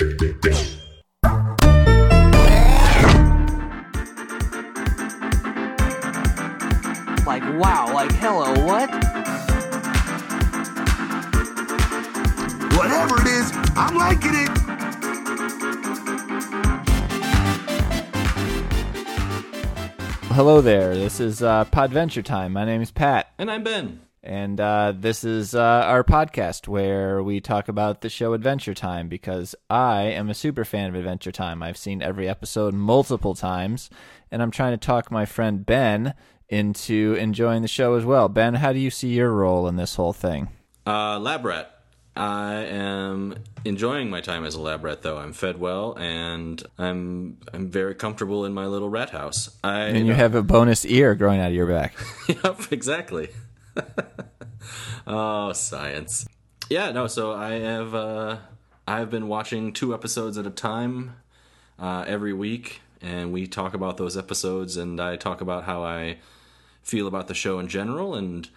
Like, wow, like, hello, what? Whatever it is, I'm liking it. Hello there. This is uh, Podventure Time. My name is Pat, And I'm Ben. And uh, this is uh, our podcast where we talk about the show Adventure Time because I am a super fan of Adventure Time. I've seen every episode multiple times, and I'm trying to talk my friend Ben into enjoying the show as well. Ben, how do you see your role in this whole thing? Uh, lab rat. I am enjoying my time as a lab rat, though. I'm fed well, and I'm I'm very comfortable in my little rat house. I And you have a bonus ear growing out of your back. yep, exactly. oh, science. Yeah, no. So I have uh, I've been watching two episodes at a time uh, every week, and we talk about those episodes, and I talk about how I feel about the show in general, and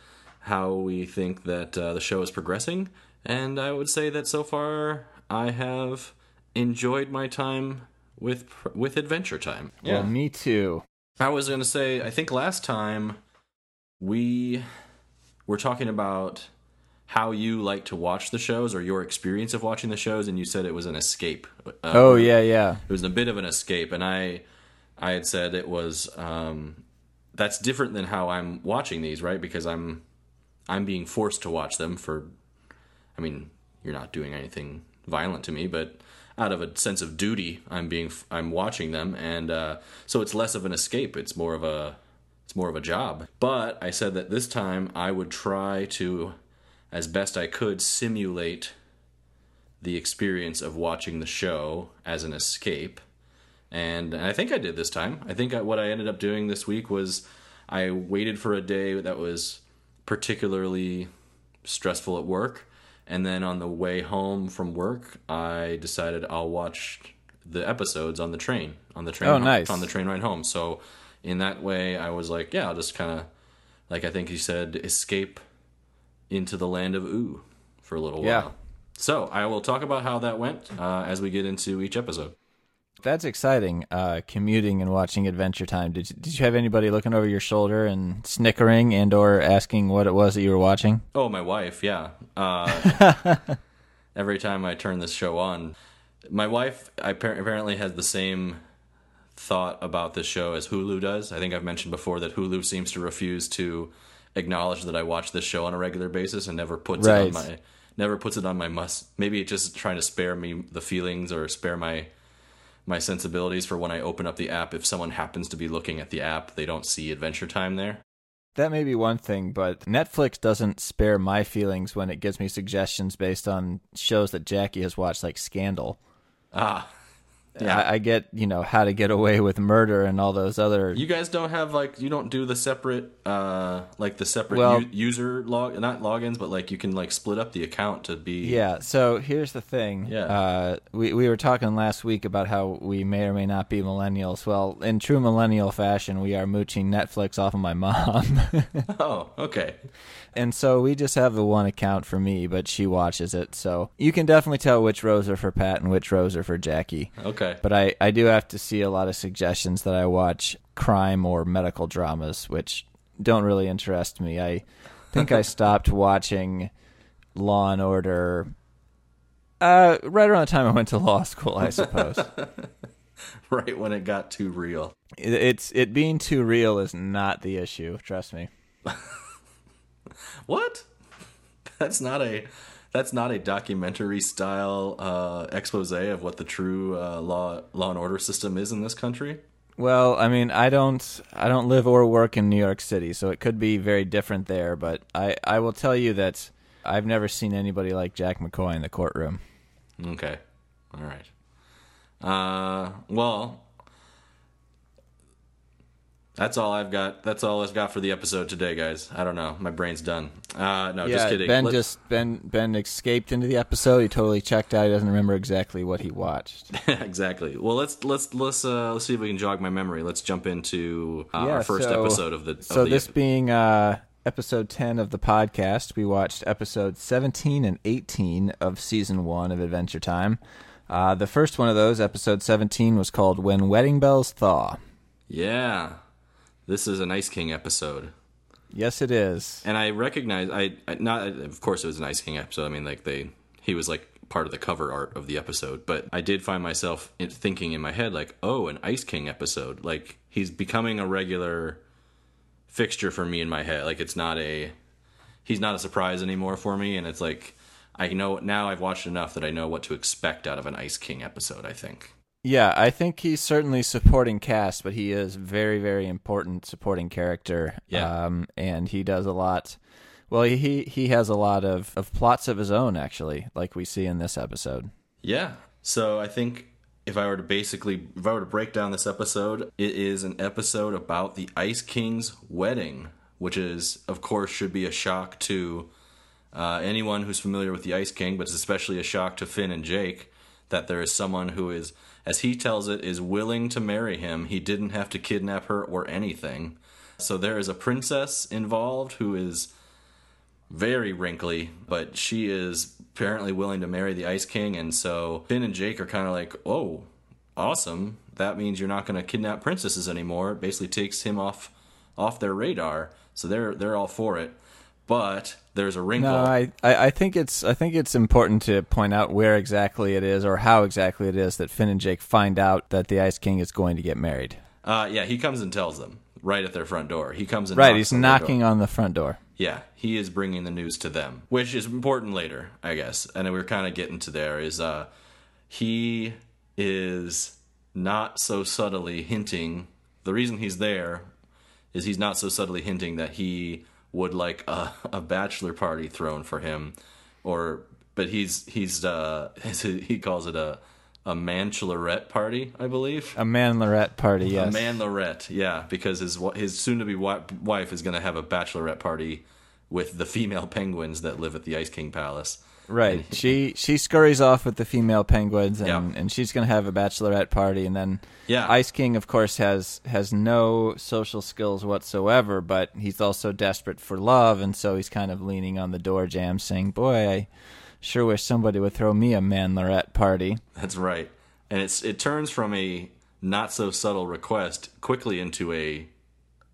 how we think that uh, the show is progressing. And I would say that so far I have enjoyed my time with with Adventure Time. Well, me too. I was going to say, I think last time we were talking about how you like to watch the shows or your experience of watching the shows, and you said it was an escape. Uh, Oh yeah, yeah. it was a bit of an escape, and I, I had said it was. Um, that's different than how I'm watching these, right? Because I'm, I'm being forced to watch them for. I mean, you're not doing anything violent to me, but out of a sense of duty, I'm being, I'm watching them, and uh, so it's less of an escape. It's more of a, it's more of a job. But I said that this time I would try to, as best I could, simulate the experience of watching the show as an escape. And I think I did this time. I think I, what I ended up doing this week was I waited for a day that was particularly stressful at work. And then on the way home from work, I decided I'll watch the episodes on the train, on the train, Oh, home- nice. on the train ride home. So in that way, I was like, yeah, I'll just kind of, like I think he said, escape into the land of Ooo for a little Yeah. while. So I will talk about how that went uh, as we get into each episode. That's exciting. Uh, commuting and watching Adventure Time. Did you, did you have anybody looking over your shoulder and snickering and or asking what it was that you were watching? Oh, my wife, yeah. Uh, every time I turn this show on, my wife apparently has the same thought about this show as Hulu does. I think I've mentioned before that Hulu seems to refuse to acknowledge that I watch this show on a regular basis and never puts it on my never puts it on my must. Maybe it's just trying to spare me the feelings or spare my my sensibilities for when I open up the app. If someone happens to be looking at the app, they don't see Adventure Time there. That may be one thing, but Netflix doesn't spare my feelings when it gives me suggestions based on shows that Jackie has watched, like Scandal. Ah, I, I get, you know, How to Get Away with Murder and all those other. You guys don't have like you don't do the separate uh like the separate Well- u- user log not logins but like you can like split up the account to be Yeah, so here's the thing. Yeah. Uh, we, we were talking last week about how we may or may not be millennials. Well, in true millennial fashion, we are mooching Netflix off of my mom. Oh, okay. and so we just have the one account for me, but she watches it. So you can definitely tell which rows are for Pat and which rows are for Jackie. Okay. But I, I do have to see a lot of suggestions that I watch crime or medical dramas, which don't really interest me. I think I stopped watching Law and Order uh, right around the time I went to law school, I suppose. right when it got too real. It- it's it being too real is not the issue. Trust me. What? That's not a that's not a documentary style uh expose of what the true uh, law law and order system is in this country. Well, I mean, I don't I don't live or work in New York City, so it could be very different there. But I I will tell you that I've never seen anybody like Jack McCoy in the courtroom. Okay. All right. Uh well, That's all I've got. That's all I've got for the episode today, guys. I don't know. My brain's done. Uh, no, yeah, just kidding. Ben Let- just Ben Ben escaped into the episode. He totally checked out. He doesn't remember exactly what he watched. exactly. Well, let's let's let's uh, let's see if we can jog my memory. Let's jump into uh, Yeah, our first so- episode of the. Of So the this being uh, episode ten of the podcast, we watched episodes seventeen and eighteen of season one of Adventure Time. Uh, the first one of those, episode 17, was called When Wedding Bells Thaw. Yeah, this is an Ice King episode, Yes, it is. and I recognize I, I not of course it was an Ice King episode. I mean, like they he was like part of the cover art of the episode, but I did find myself thinking in my head like, oh, an Ice King episode. Like he's becoming a regular fixture for me in my head. Like it's not a he's not a surprise anymore for me, and it's like. I know now I've watched enough that I know what to expect out of an Ice King episode, I think. Yeah, I think he's certainly supporting cast, but he is very, very important supporting character. Yeah. Um, and he does a lot. Well, he he has a lot of, of plots of his own, actually, like we see in this episode. Yeah. So I think if I were to basically, if I were to break down this episode, it is an episode about the Ice King's wedding, which is, of course, should be a shock to uh, anyone who's familiar with the Ice King, but it's especially a shock to Finn and Jake that there is someone who is, as he tells it, is willing to marry him. He didn't have to kidnap her or anything. So there is a princess involved who is very wrinkly, but she is apparently willing to marry the Ice King, and so Finn and Jake are kind of like, "Oh, awesome! That means you're not going to kidnap princesses anymore." It basically takes him off off their radar, so they're they're all for it. But there's a wrinkle. No, I, I, I think it's I think it's important to point out where exactly it is or how exactly it is that Finn and Jake find out that the Ice King is going to get married. uh, yeah, he comes and tells them right at their front door. He comes and Right, he's on knocking on the front door. Yeah, he is bringing the news to them, which is important later, I guess. And we're kind of getting to there is uh he is not so subtly hinting the reason he's there is he's not so subtly hinting that he would like a, a bachelor party thrown for him or but he's he's uh he calls it a a manchlerette party, I believe. A man Lorette party, yes. A man Lorette, yeah, because his his soon to be wife is going to have a bachelorette party with the female penguins that live at the Ice King Palace. Right. She she scurries off with the female penguins and, Yeah. and she's gonna have a bachelorette party and then Yeah. Ice King of course has has no social skills whatsoever, but he's also desperate for love and so he's kind of leaning on the door jamb saying, Boy, I sure wish somebody would throw me a man Lorette party. That's right, and it's it turns from a not so subtle request quickly into a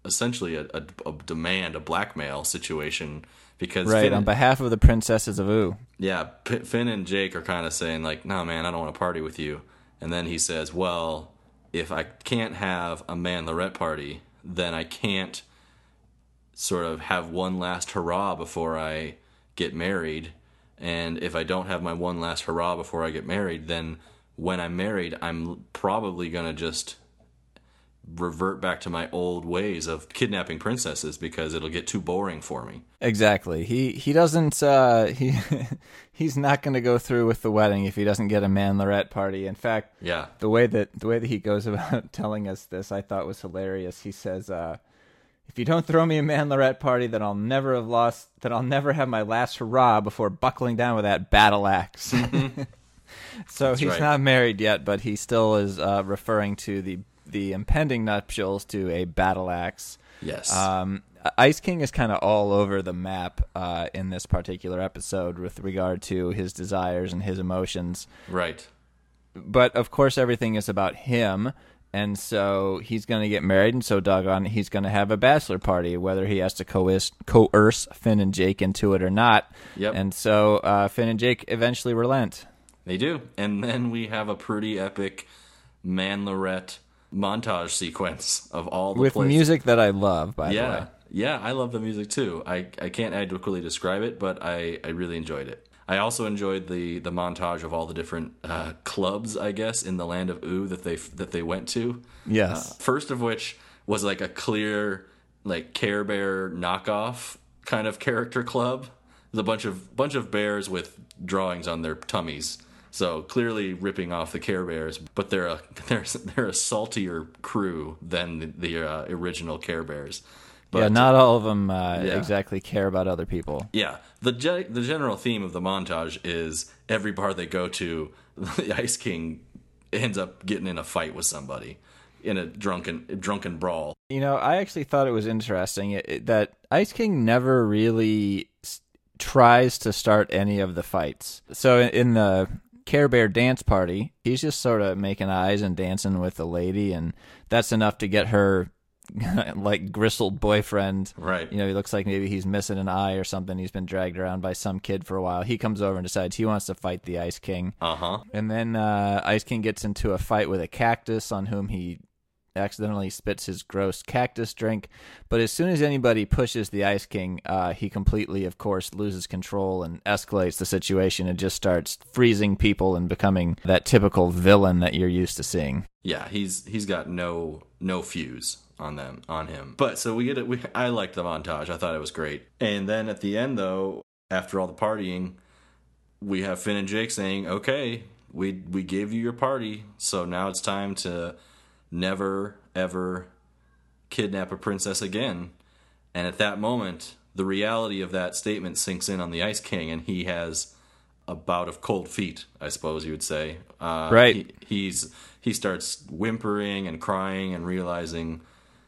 essentially a, a, a demand, a blackmail situation because Right, Finn, on behalf of the princesses of Ooo. yeah, P- Finn and Jake are kind of saying like, "No, man, I don't want to party with you." And then he says, "Well, if I can't have a man Lorette party, then I can't sort of have one last hurrah before I get married. And if I don't have my one last hurrah before I get married, then when I'm married, I'm probably going to just revert back to my old ways of kidnapping princesses because it'll get too boring for me." Exactly. He he doesn't uh he he's not gonna go through with the wedding if he doesn't get a man Lorette party. In fact, Yeah. the way that the way that he goes about telling us this I thought was hilarious. He says, uh, if you don't throw me a man Lorette party, then I'll never have lost then I'll never have my last hurrah before buckling down with that battle axe. so he's right. not married yet, but he still is uh, referring to the the impending nuptials to a battle axe. Yes. Um, Ice King is kind of all over the map uh, in this particular episode with regard to his desires and his emotions. right. But of course, everything is about him. And so he's going to get married, and so doggone, he's going to have a bachelor party, whether he has to coerce, coerce Finn and Jake into it or not. Yep. And so uh, Finn and Jake eventually relent. They do. And then we have a pretty epic Man Lorette montage sequence of all the with places. music that I love, by the Yeah. way. Yeah, I love the music too. I, I can't adequately describe it, but I, I really enjoyed it. I also enjoyed the, the montage of all the different uh, clubs, I guess, in the land of Ooo that they that they went to. Yes. Uh, first of which was like a clear like Care Bear knockoff kind of character club. There's a bunch of bunch of bears with drawings on their tummies. So clearly ripping off the Care Bears, but they're a they're they're a saltier crew than the, the uh, original Care Bears. But yeah, not all of them uh, Yeah. exactly care about other people. yeah, the ge- the general theme of the montage is every bar they go to, the Ice King ends up getting in a fight with somebody in a drunken drunken brawl. You know, I actually thought it was interesting it, it- that Ice King never really s- tries to start any of the fights. So in, in the Care Bear dance party. He's just sort of making eyes and dancing with the lady, and that's enough to get her like gristled boyfriend. Right. You know, he looks like maybe he's missing an eye or something. He's been dragged around by some kid for a while. He comes over and decides he wants to fight the Ice King. Uh huh. And then uh, Ice King gets into a fight with a cactus on whom he accidentally spits his gross cactus drink. But as soon as anybody pushes the Ice King, uh, he completely, of course, loses control and escalates the situation and just starts freezing people and becoming that typical villain that you're used to seeing. Yeah, he's he's got no no fuse on them on him. But so we get it. We, I liked the montage. I thought it was great. And then at the end, though, after all the partying, we have Finn and Jake saying, "Okay, we we gave you your party, so now it's time to never ever kidnap a princess again." And at that moment, the reality of that statement sinks in on the Ice King, and he has a bout of cold feet, I suppose you would say. Uh, Right. he- he's he starts whimpering and crying and realizing,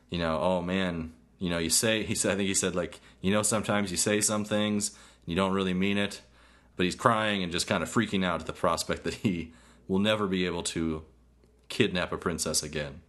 you know, oh man, you know, you say he said I think he said like, you know, sometimes you say some things you don't really mean it, but he's crying and just kind of freaking out at the prospect that he will never be able to kidnap a princess again.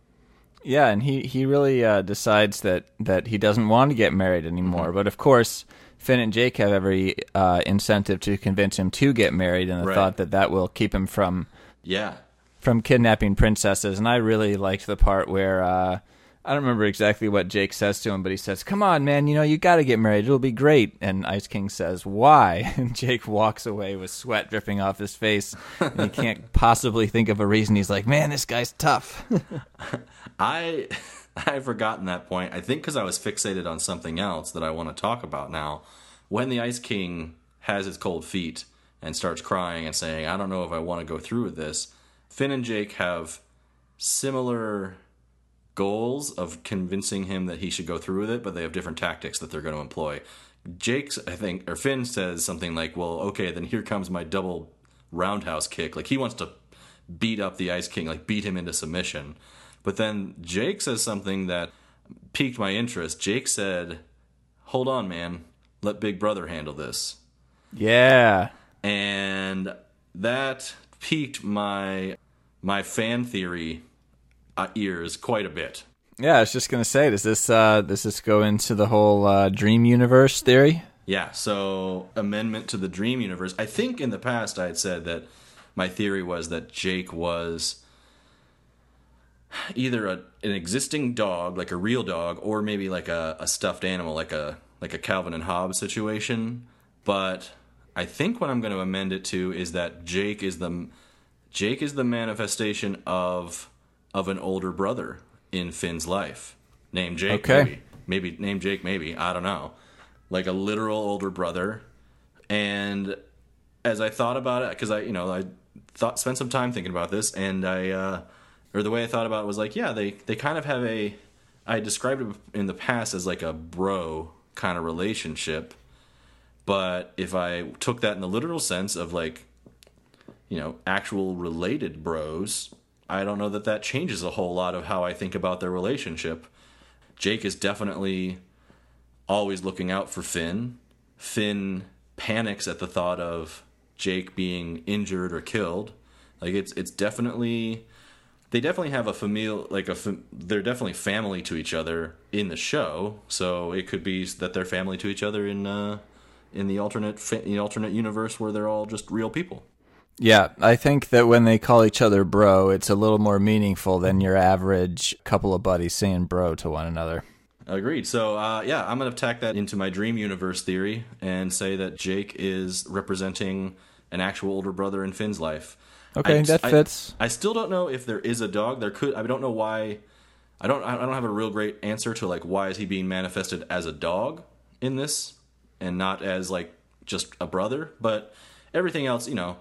Yeah, and he he really uh, decides that that he doesn't want to get married anymore. But of course, Finn and Jake have every uh, incentive to convince him to get married, and the Right. thought that that will keep him from Yeah. from kidnapping princesses. And I really liked the part where uh, I don't remember exactly what Jake says to him, but he says, "Come on, man, you know you got to get married. It'll be great." And Ice King says, "Why?" And Jake walks away with sweat dripping off his face. and he can't possibly think of a reason. He's like, "Man, this guy's tough." I I've forgotten that point. I think because I was fixated on something else that I want to talk about now. When the Ice King has his cold feet and starts crying and saying, "I don't know if I want to go through with this," Finn and Jake have similar goals of convincing him that he should go through with it, but they have different tactics that they're going to employ. Jake's, I think, or Finn says something like, "Well, okay, then here comes my double roundhouse kick." Like he wants to beat up the Ice King, like beat him into submission. But then Jake says something that piqued my interest. Jake said, "Hold on, man. Let Big Brother handle this." yeah. and that piqued my my fan theory uh, ears quite a bit. Yeah, I was just gonna say, does this uh, does this go into the whole uh, dream universe theory? Yeah, so amendment to the dream universe. I think in the past I had said that my theory was that Jake was either a, an existing dog, like a real dog, or maybe like a, a stuffed animal, like a like a Calvin and Hobbes situation. But I think what I'm going to amend it to is that Jake is the Jake is the manifestation of of an older brother in Finn's life, named Jake. Okay. Maybe, maybe named Jake. Maybe I don't know, like a literal older brother. And as I thought about it, because I, you know, I thought spent some time thinking about this, and I, uh, or the way I thought about it was like, yeah, they they kind of have a. I described it in the past as like a bro kind of relationship, but if I took that in the literal sense of like, you know, actual related bros, I don't know that that changes a whole lot of how I think about their relationship. Jake is definitely always looking out for Finn. Finn panics at the thought of Jake being injured or killed. Like it's it's definitely they definitely have a familial like a they're definitely family to each other in the show. So it could be that they're family to each other in uh in the alternate the alternate universe where they're all just real people. Yeah, I think that when they call each other bro, it's a little more meaningful than your average couple of buddies saying bro to one another. Agreed. So, uh, yeah, I'm going to tack that into my dream universe theory and say that Jake is representing an actual older brother in Finn's life. Okay, I- that I- fits. I, still don't know if there is a dog. There could. I don't know why. I don't. I don't have a real great answer to like why is he being manifested as a dog in this and not as like just a brother. But everything else, you know,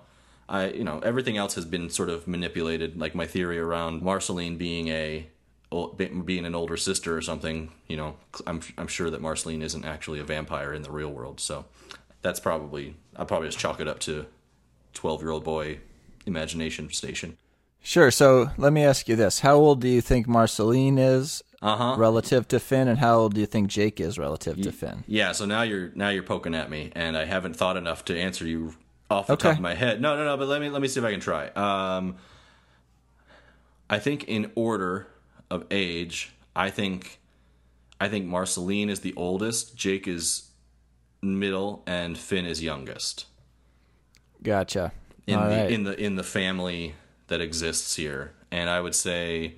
I you know everything else has been sort of manipulated. Like my theory around Marceline being a being an older sister or something. You know, I'm I'm sure that Marceline isn't actually a vampire in the real world. So that's probably I'll probably just chalk it up to twelve year old boy imagination station. Sure. So let me ask you this: How old do you think Marceline is Uh huh. relative to Finn, and how old do you think Jake is relative to Finn? Yeah, so now you're now you're poking at me, and I haven't thought enough to answer you off the Okay. top of my head. No, no, no. But let me let me see if I can try. Um, I think in order of age, I think I think Marceline is the oldest, Jake is middle, and Finn is youngest Gotcha. in All the right. in the in the family that exists here. And I would say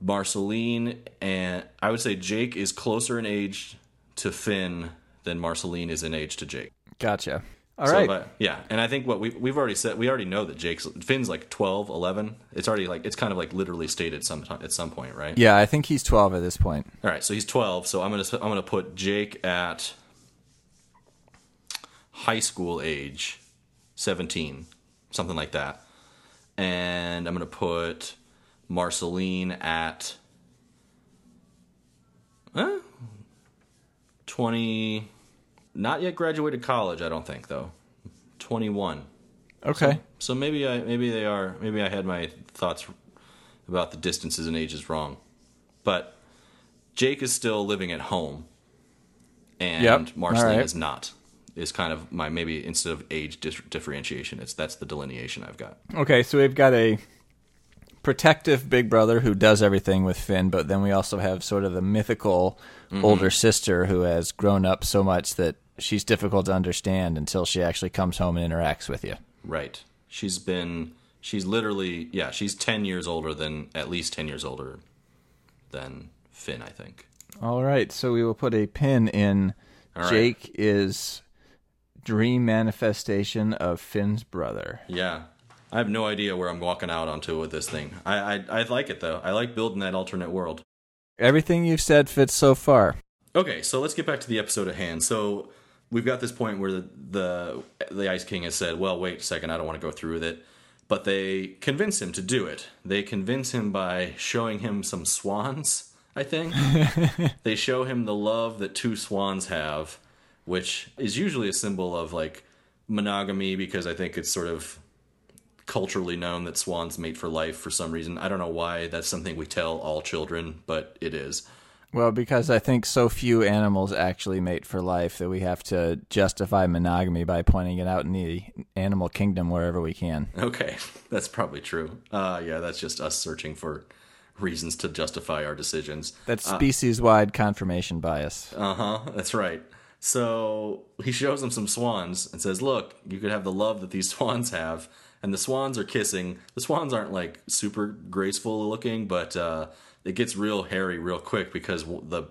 Marceline and I would say Jake is closer in age to Finn than Marceline is in age to Jake. Gotcha. All So, right. but, yeah, and I think what we we've already said we already know that Jake's Finn's like 12, 11. It's already like it's kind of like literally stated sometime at some point, right? yeah, I think he's 12 at this point. All right, so he's 12. So I'm gonna I'm gonna put Jake at high school age, 17, something like that, and I'm gonna put Marceline at uh, 20. Not yet graduated college, I don't think though. 21. Okay. So maybe I maybe they are maybe I had my thoughts about the distances and ages wrong. But Jake is still living at home and Yep. Marceline right. is not. Is kind of my maybe instead of age dis- differentiation, it's that's the delineation I've got. Okay, so we've got a protective big brother who does everything with Finn, but then we also have sort of the mythical Mm-hmm. older sister who has grown up so much that she's difficult to understand until she actually comes home and interacts with you. Right. She's been she's literally yeah, she's 10 years older than at least 10 years older than Finn, I think. All right, so we will put a pin in All right. Jake is dream manifestation of Finn's brother. Yeah. I have no idea where I'm walking out onto with this thing. I, I I like it though. I like building that alternate world. Everything you've said fits so far. Okay, so let's get back to the episode at hand. So we've got this point where the the, the Ice King has said, "Well, wait a second, I don't want to go through with it." But they convince him to do it. They convince him by showing him some swans, I think. they show him the love that two swans have, which is usually a symbol of like monogamy because I think it's sort of culturally known that swans mate for life for some reason. I don't know why that's something we tell all children, but it is. Well, because I think so few animals actually mate for life that we have to justify monogamy by pointing it out in the animal kingdom wherever we can. Okay, that's probably true. Uh, yeah, that's just us searching for reasons to justify our decisions. That's species wide confirmation bias. Uh huh. That's right. So he shows them some swans and says, "Look, you could have the love that these swans have." And the swans are kissing. The swans aren't like super graceful looking, but uh, it gets real hairy real quick because the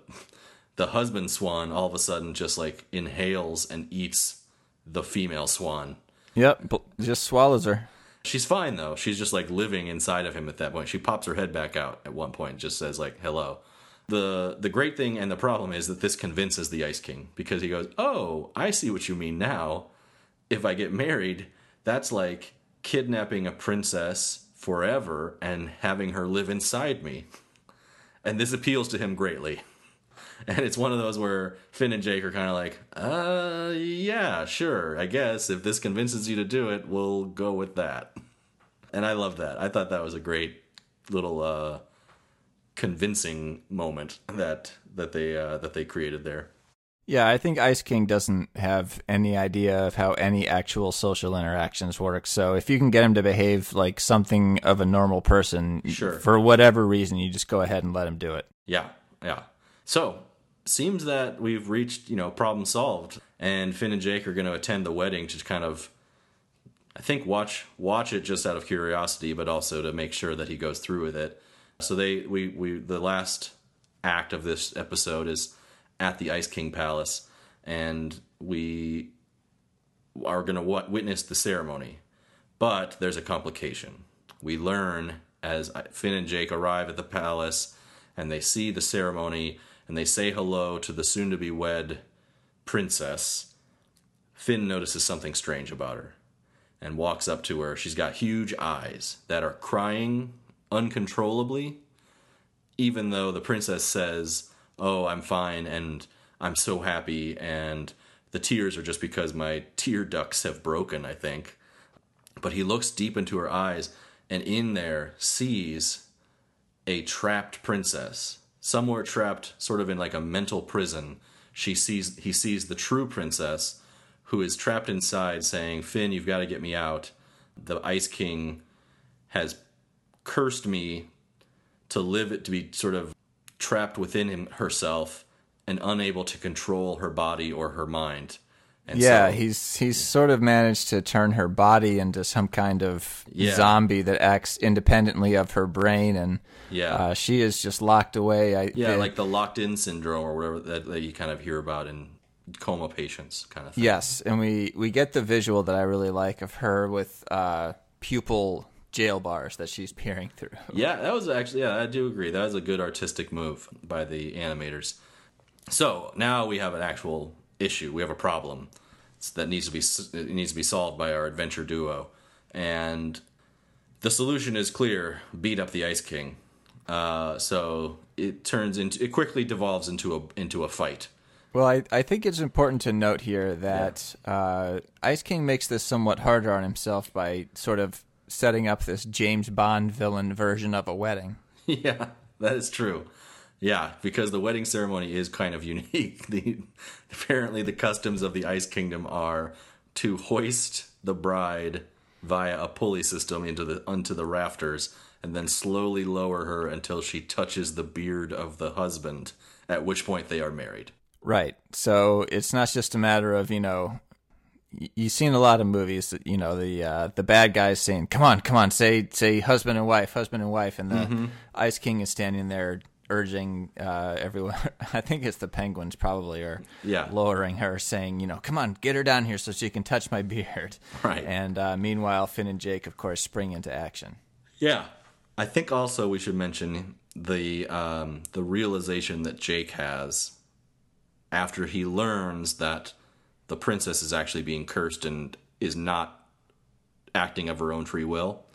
the husband swan all of a sudden just like inhales and eats the female swan. Yep, just swallows her. She's fine though. She's just like living inside of him at that point. She pops her head back out at one point, and just says like hello. The the great thing and the problem is that this convinces the Ice King because he goes, "Oh, I see what you mean now. If I get married, that's like kidnapping a princess forever and having her live inside me." And this appeals to him greatly. And it's one of those where Finn and Jake are kind of like, uh, yeah, sure, I guess. If this convinces you to do it, we'll go with that. And I love that. I thought that was a great little uh, convincing moment that that they uh, that they created there. Yeah, I think Ice King doesn't have any idea of how any actual social interactions work. So if you can get him to behave like something of a normal person, Sure. for whatever reason, you just go ahead and let him do it. Yeah, yeah. So seems that we've reached you know problem solved, and Finn and Jake are going to attend the wedding to kind of, I think watch watch it just out of curiosity, but also to make sure that he goes through with it. So they we we the last act of this episode is at the Ice King Palace, and we are going to witness the ceremony. But there's a complication. We learn as uh, Finn and Jake arrive at the palace and they see the ceremony and they say hello to the soon to be wed princess. Finn notices something strange about her and walks up to her. She's got huge eyes that are crying uncontrollably, even though the princess says, Oh, I'm fine and I'm so happy, and the tears are just because my tear ducts have broken, I think. But he looks deep into her eyes and in there sees a trapped princess, somewhere trapped sort of in like a mental prison. She sees he sees the true princess who is trapped inside saying, Finn, you've got to get me out. The Ice King has cursed me to live it to be sort of trapped within him herself and unable to control her body or her mind. And yeah, so- he's he's sort of managed to turn her body into some kind of Yeah. zombie that acts independently of her brain, and Yeah. uh, she is just locked away. I, yeah, it- like the locked in syndrome or whatever that, that you kind of hear about in coma patients kind of thing. yes, and we we get the visual that I really like of her with uh, pupil jail bars that she's peering through. Yeah, that was actually yeah, I do agree. That was a good artistic move by the animators. So now we have an actual issue. We have a problem that needs to be it needs to be solved by our adventure duo, and the solution is clear: beat up the Ice King. Uh, so it turns into it quickly devolves into a into a fight. Well, I, I think it's important to note here that uh, Ice King makes this somewhat harder on himself by sort of setting up this James Bond villain version of a wedding. Yeah, that is true. Yeah, because the wedding ceremony is kind of unique. The, apparently, the customs of the Ice Kingdom are to hoist the bride via a pulley system into the onto the rafters, and then slowly lower her until she touches the beard of the husband. At which point they are married. Right. So it's not just a matter of you know, you've seen a lot of movies. that, You know the uh, the bad guys saying, "Come on, come on, say say husband and wife, husband and wife," and the Mm-hmm. Ice King is standing there urging uh, everyone. I think it's the penguins probably are Yeah. lowering her, saying, "You know, come on, get her down here so she can touch my beard." Right. And uh, meanwhile, Finn and Jake, of course, spring into action. Yeah, I think also we should mention the um, the realization that Jake has after he learns that the princess is actually being cursed and is not acting of her own free will,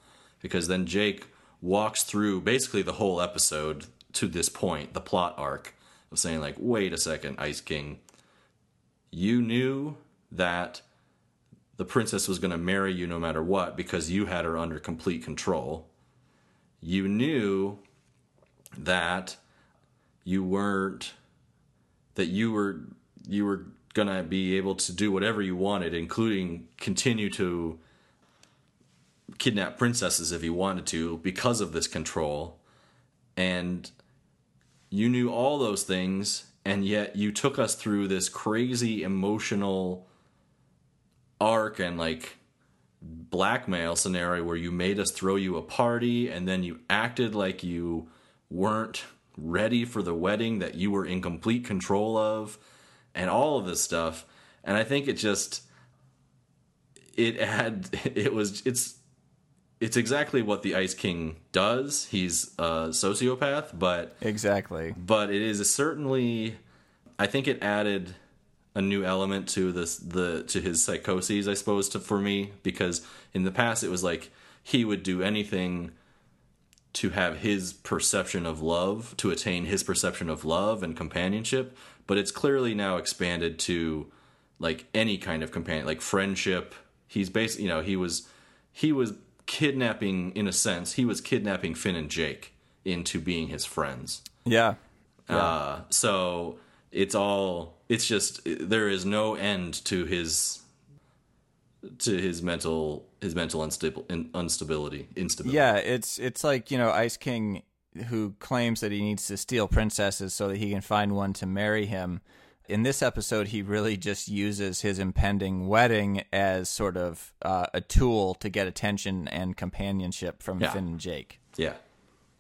because then Jake walks through basically the whole episode to this point, the plot arc of saying like, "Wait a second, Ice King, you knew that." The princess was going to marry you no matter what because you had her under complete control you knew that you weren't that you were you were gonna be able to do whatever you wanted including continue to kidnap princesses if you wanted to because of this control. And you knew all those things and yet you took us through this crazy emotional arc and like blackmail scenario where you made us throw you a party and then you acted like you weren't ready for the wedding that you were in complete control of and all of this stuff. And i think it just it had it was it's it's exactly what the ice king does. He's a sociopath but Exactly. but it is certainly I think it added a new element to this the to his psychoses I suppose to for me because in the past it was like he would do anything to have his perception of love to attain his perception of love and companionship but it's clearly now expanded to like any kind of companion like friendship he's basically you know he was he was kidnapping in a sense he was kidnapping Finn and Jake into being his friends Yeah. uh, so it's all it's just there is no end to his to his mental his mental unstable in, instability instability. Yeah, it's it's like you know Ice King who claims that he needs to steal princesses so that he can find one to marry him. In this episode, he really just uses his impending wedding as sort of uh, a tool to get attention and companionship from Yeah. Finn and Jake. Yeah.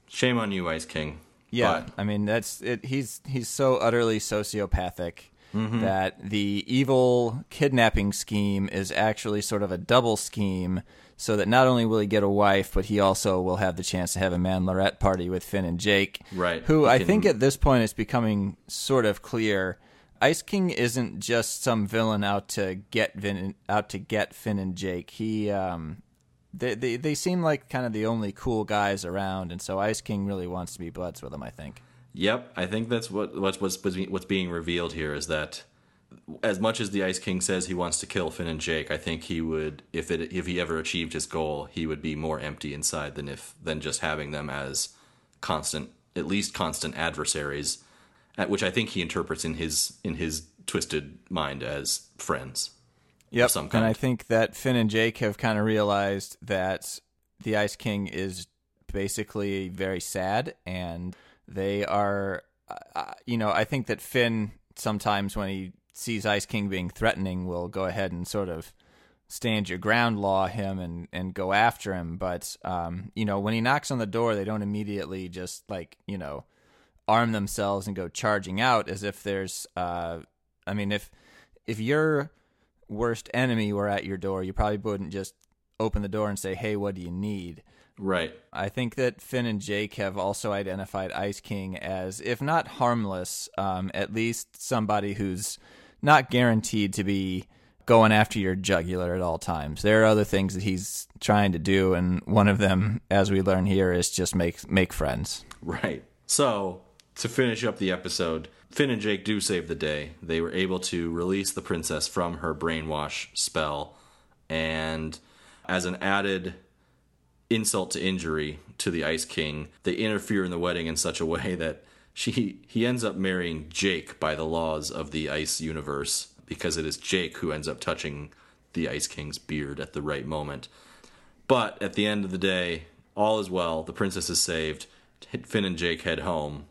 Shame on you, Ice King. Yeah, But- I mean that's it. He's he's so utterly sociopathic Mm-hmm. that the evil kidnapping scheme is actually sort of a double scheme, so that not only will he get a wife, but he also will have the chance to have a man Lorette party with Finn and Jake. Right. Who I can- think at this point is becoming sort of clear. Ice King isn't just some villain out to get Vin, out to get Finn and Jake. He um, they, they they seem like kind of the only cool guys around, and so Ice King really wants to be buds with them. I think. Yep, I think that's what what's what's what's being revealed here is that as much as the Ice King says he wants to kill Finn and Jake, I think he would if it if he ever achieved his goal, he would be more empty inside than if than just having them as constant at least constant adversaries, at which I think he interprets in his in his twisted mind as friends. Yep. of some kind. And I think that Finn and Jake have kind of realized that the Ice King is basically very sad, and they are, uh, uh, you know, I think that Finn sometimes when he sees Ice King being threatening will go ahead and sort of stand your ground law him and and go after him but um you know when he knocks on the door they don't immediately just like you know arm themselves and go charging out as if there's uh i mean if if your worst enemy were at your door you probably wouldn't just open the door and say hey what do you need right. I think that Finn and Jake have also identified Ice King as, if not harmless, um, at least somebody who's not guaranteed to be going after your jugular at all times. There are other things that he's trying to do, and one of them, as we learn here, is just make make friends. Right. So, to finish up the episode, Finn and Jake do save the day. They were able to release the princess from her brainwash spell, and as an added insult to injury to the Ice King, they interfere in the wedding in such a way that she he ends up marrying Jake by the laws of the Ice universe because it is Jake who ends up touching the Ice King's beard at the right moment. But at the end of the day, all is well. The princess is saved. Finn and Jake head home.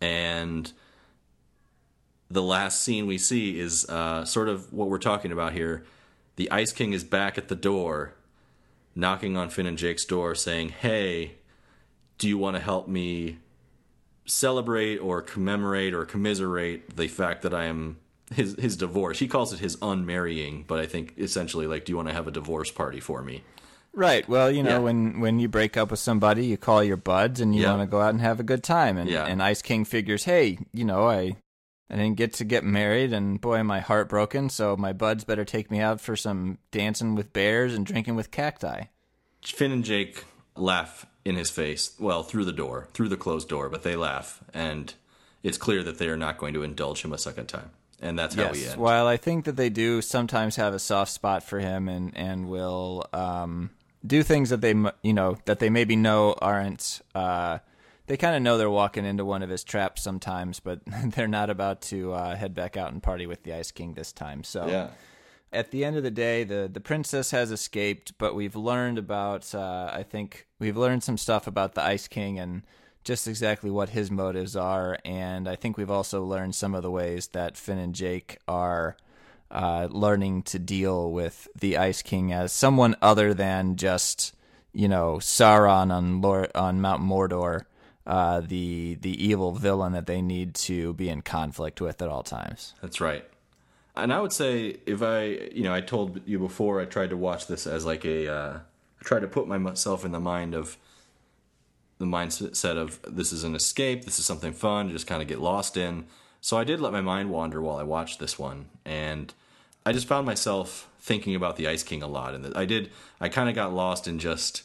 And the last scene we see is uh, sort of what we're talking about here. The Ice King is back at the door, knocking on Finn and Jake's door, saying, Hey, do you want to help me celebrate or commemorate or commiserate the fact that I am his his divorce? He calls it his unmarrying, but I think essentially like, do you want to have a divorce party for me? Right. Well, you know, Yeah. when when you break up with somebody, you call your buds and you Yeah. want to go out and have a good time. And Yeah. and Ice King figures, hey, you know, I I didn't get to get married, and boy, am I heartbroken. So my buds better take me out for some dancing with bears and drinking with cacti. Finn and Jake laugh in his face, well, through the door, through the closed door, but they laugh, and it's clear that they are not going to indulge him a second time. And that's how we Yes. end. While I think that they do sometimes have a soft spot for him, and and will um, do things that they you know that they maybe know aren't. Uh, they kind of know they're walking into one of his traps sometimes, but they're not about to uh, head back out and party with the Ice King this time. So yeah. At the end of the day, the the princess has escaped, but we've learned about. Uh, I think we've learned some stuff about the Ice King and just exactly what his motives are, and I think we've also learned some of the ways that Finn and Jake are uh, learning to deal with the Ice King as someone other than just you know Sauron on Lord, on Mount Mordor. Uh, the the evil villain that they need to be in conflict with at all times. That's right. And I would say if I, you know, I told you before, I tried to watch this as like a, uh, I tried to put myself in the mind of the mindset of this is an escape, this is something fun to just kind of get lost in. So I did let my mind wander while I watched this one, and I just found myself thinking about the Ice King a lot. And I did, I kind of got lost in just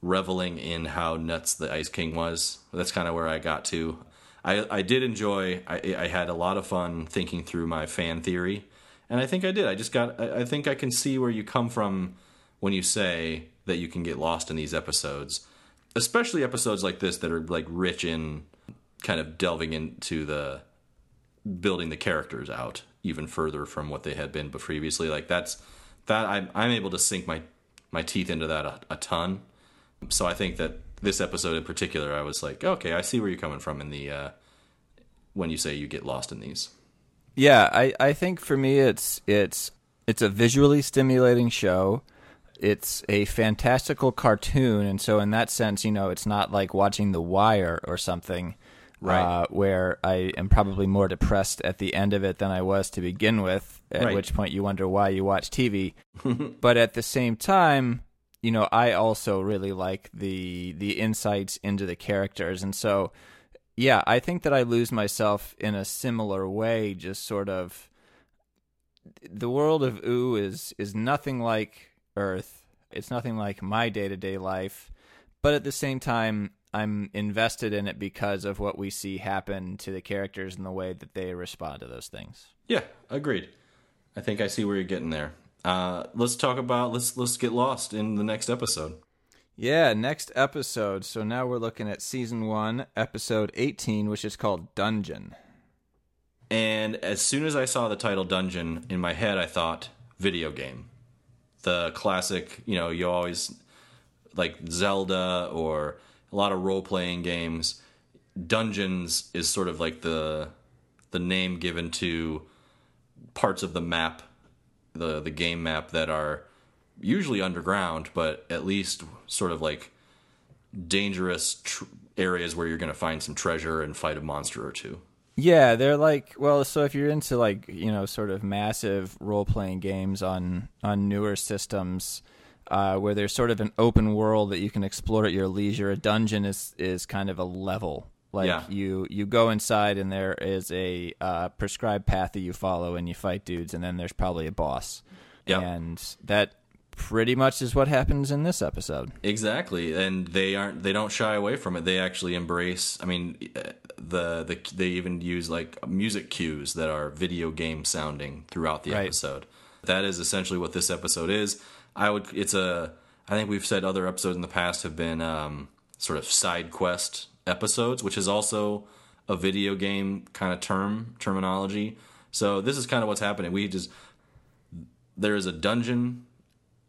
reveling in how nuts the Ice King was. That's kind of where I got to. I I did enjoy. I I had a lot of fun thinking through my fan theory, and I think I did. I just got. I, think I can see where you come from when you say that you can get lost in these episodes, especially episodes like this that are like rich in kind of delving into the building the characters out even further from what they had been previously. Like that's that I'm I'm able to sink my my teeth into that a, a ton. So I think that this episode in particular, I was like, okay, I see where you're coming from in the uh, when you say you get lost in these. Yeah, I, I think for me it's it's it's a visually stimulating show. It's a fantastical cartoon, and so in that sense, you know, it's not like watching The Wire or something, Right. Uh, where I am probably more depressed at the end of it than I was to begin with. At Right. which point you wonder why you watch TV. but at the same time, you know, I also really like the the insights into the characters, and so yeah, I think that I lose myself in a similar way, just sort of the world of Ooo is is nothing like Earth. It's nothing like my day to day life, but at the same time, I'm invested in it because of what we see happen to the characters and the way that they respond to those things. Yeah, agreed. I think I see where you're getting there. Uh, let's talk about let's let's get lost in the next episode. Yeah, next episode. So now we're looking at season one, episode 18, which is called Dungeon. And as soon as I saw the title Dungeon in my head, I thought video game. The classic, you know, you always like Zelda or a lot of role playing games. Dungeons is sort of like the the name given to parts of the map, the the game map that are usually underground, but at least sort of like dangerous tr- areas where you're going to find some treasure and fight a monster or two. Yeah, they're like well, so if you're into like you know sort of massive role playing games on on newer systems, uh, where there's sort of an open world that you can explore at your leisure, a dungeon is is kind of a level. Like Yeah. you you go inside and there is a uh, prescribed path that you follow and you fight dudes, and then there's probably a boss. Yep. and that pretty much is what happens in this episode. Exactly, and they aren't. They don't shy away from it. They actually embrace. I mean, uh, the the they even use like music cues that are video game sounding throughout the Right. episode. That is essentially what this episode is. I would. It's a. I think we've said other episodes in the past have been um, sort of side quest episodes, which is also a video game kind of term terminology. So this is kind of what's happening. We just there is a dungeon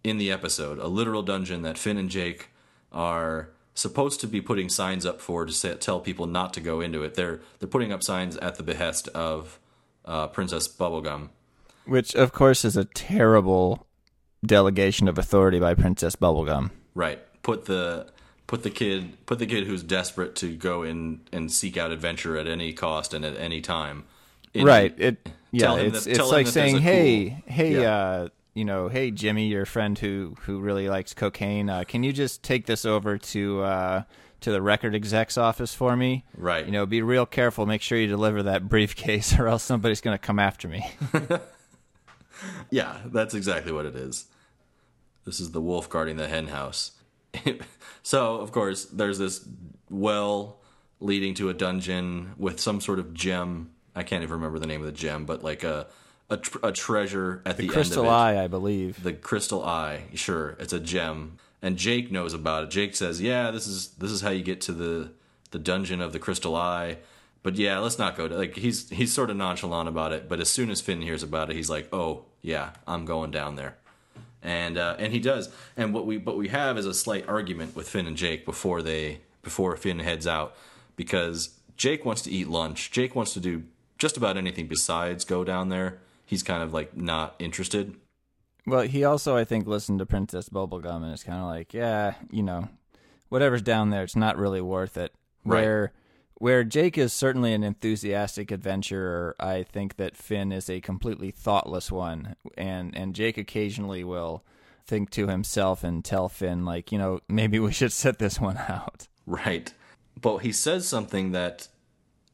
in the episode, a literal dungeon that Finn and Jake are supposed to be putting signs up for to say, tell people not to go into it. They're they're putting up signs at the behest of uh, Princess Bubblegum. Which, of course, is a terrible delegation of authority by Princess Bubblegum. Right. Put the put the kid put the kid who's desperate to go in and seek out adventure at any cost and at any time. in- right. It yeah. Tell him It's that- it's like saying, hey, cool- hey, Yeah. uh, you know, hey Jimmy, your friend who who really likes cocaine. Uh, can you just take this over to uh, to the record exec's office for me? Right. You know, be real careful. Make sure you deliver that briefcase, or else somebody's going to come after me. Yeah, that's exactly what it is. This is the wolf guarding the hen house. so, of course, there's this well leading to a dungeon with some sort of gem. I can't even remember the name of the gem, but like a a, tr- a treasure at the, Crystal end of it. Eye, I believe. The crystal eye. Sure, it's a gem. And Jake knows about it. Jake says, "Yeah, this is this is how you get to the the dungeon of the crystal eye." But yeah, let's not go to like he's he's sort of nonchalant about it. But as soon as Finn hears about it, he's like, "Oh yeah, I'm going down there." And uh, and he does. And what we but we have is a slight argument with Finn and Jake before they before Finn heads out because Jake wants to eat lunch. Jake wants to do just about anything besides go down there. He's kind of like not interested. Well, he also, I think, listened to Princess Bubblegum and it's kind of like, yeah, you know, whatever's down there, it's not really worth it. Right. Where where Jake is certainly an enthusiastic adventurer, I think that Finn is a completely thoughtless one, and and Jake occasionally will think to himself and tell Finn like, you know, maybe we should set this one out. Right. But he says something that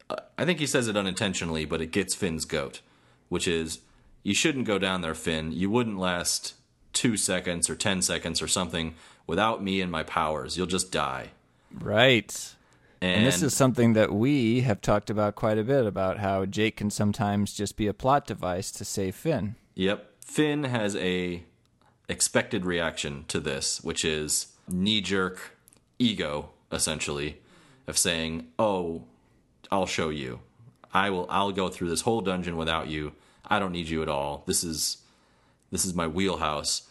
uh, I think he says it unintentionally, but it gets Finn's goat, which is you shouldn't go down there, Finn. You wouldn't last two seconds or ten seconds or something without me and my powers. You'll just die. Right. And, And this is something that we have talked about quite a bit about how Jake can sometimes just be a plot device to save Finn. Yep. Finn has a expected reaction to this, which is knee jerk ego, essentially, of saying, "Oh, I'll show you. I will. I'll go through this whole dungeon without you. I don't need you at all. This is this is my wheelhouse.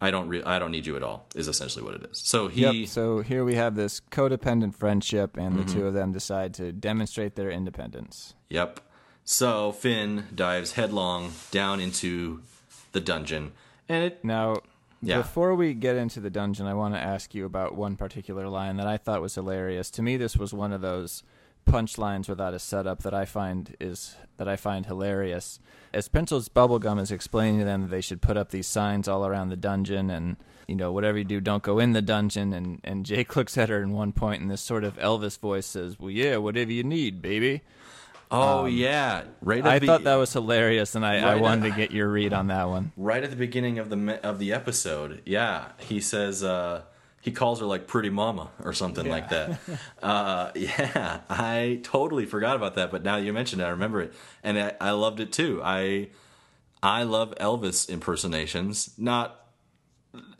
I don't. Re- I don't need you at all. Is essentially what it is. So he. Yep. So here we have this codependent friendship, and Mm-hmm. the two of them decide to demonstrate their independence. Yep. So Finn dives headlong down into the dungeon, and it. Now, Yeah. before we get into the dungeon, I want to ask you about one particular line that I thought was hilarious. To me, this was one of those punchlines without a setup that I find is that I find hilarious. As Princess Bubblegum is explaining to them that they should put up these signs all around the dungeon and you know, whatever you do, don't go in the dungeon and, and Jake looks at her in one point and this sort of Elvis voice says, Well yeah, whatever you need, baby. Oh yeah, right. At I the, thought that was hilarious and I, I wanted at- to get your read on that one. right at the beginning of the of the episode. Yeah, he says uh, he calls her like pretty mama or something like that. uh, yeah, I totally forgot about that, but now you mentioned it, I remember it, and I, I loved it too. I I love Elvis impersonations. Not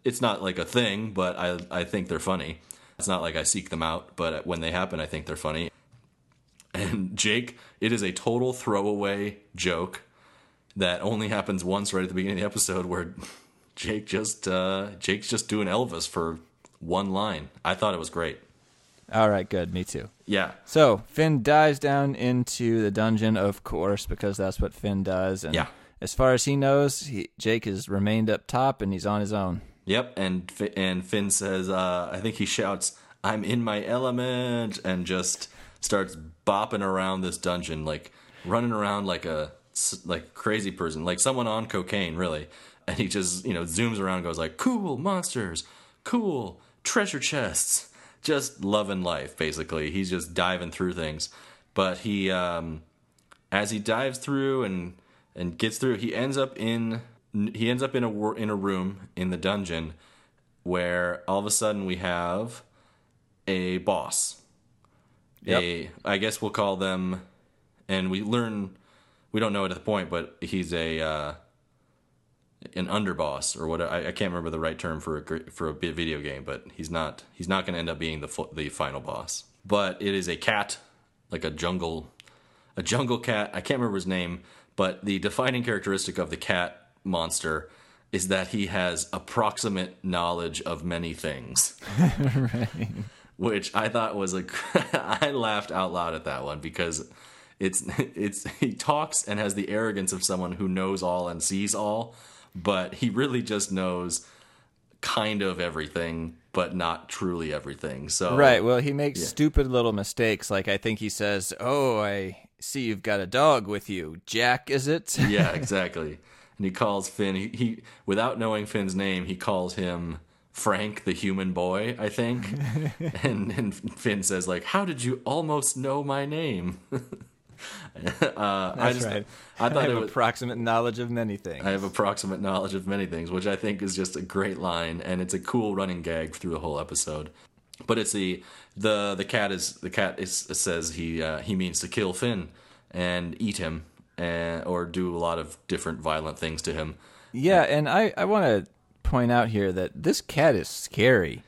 it's not like a thing, but I I think they're funny. It's not like I seek them out, but when they happen, I think they're funny. And Jake, it is a total throwaway joke that only happens once right at the beginning of the episode where Jake just uh, Jake's just doing Elvis for one line. I thought it was great. All right, good. Me too. Yeah, So Finn dives down into the dungeon, of course, because that's what Finn does. And Yeah. as far as he knows, he, Jake has remained up top and he's on his own. Yep, and and Finn says, uh, I think he shouts, "I'm in my element," and just starts bopping around this dungeon, like running around like a like crazy person, like someone on cocaine, really. And he just you know zooms around, and goes like, "Cool monsters, cool treasure chests." Just loving life, basically. He's just diving through things, but he um, as he dives through and and gets through, he ends up in he ends up in a in a room in the dungeon where all of a sudden we have a boss. Yep. A I guess we'll call them, and we learn we don't know it at the point, but he's a uh, an underboss or what I, I can't remember the right term for a for a video game, but he's not he's not going to end up being the the final boss. But it is a cat, like a jungle a jungle cat. I can't remember his name, but the defining characteristic of the cat monster is that he has approximate knowledge of many things. Which I thought was a I laughed out loud at that one because it's it's he talks and has the arrogance of someone who knows all and sees all, but he really just knows kind of everything, but not truly everything. So Right. Well, he makes stupid little mistakes. Like I think he says, "Oh, I see you've got a dog with you. Jack, is it?" yeah, exactly. And he calls Finn. He, he without knowing Finn's name, he calls him Frank, the human boy. I think. and and Finn says like, "How did you almost know my name?" uh, I just, right. I thought I have was. approximate knowledge of many things. I have approximate knowledge of many things, which I think is just a great line, and it's a cool running gag through the whole episode. But it's the the the cat is the cat is says he uh, he means to kill Finn and eat him, and, or do a lot of different violent things to him. Yeah, and I, I want to point out here that this cat is scary.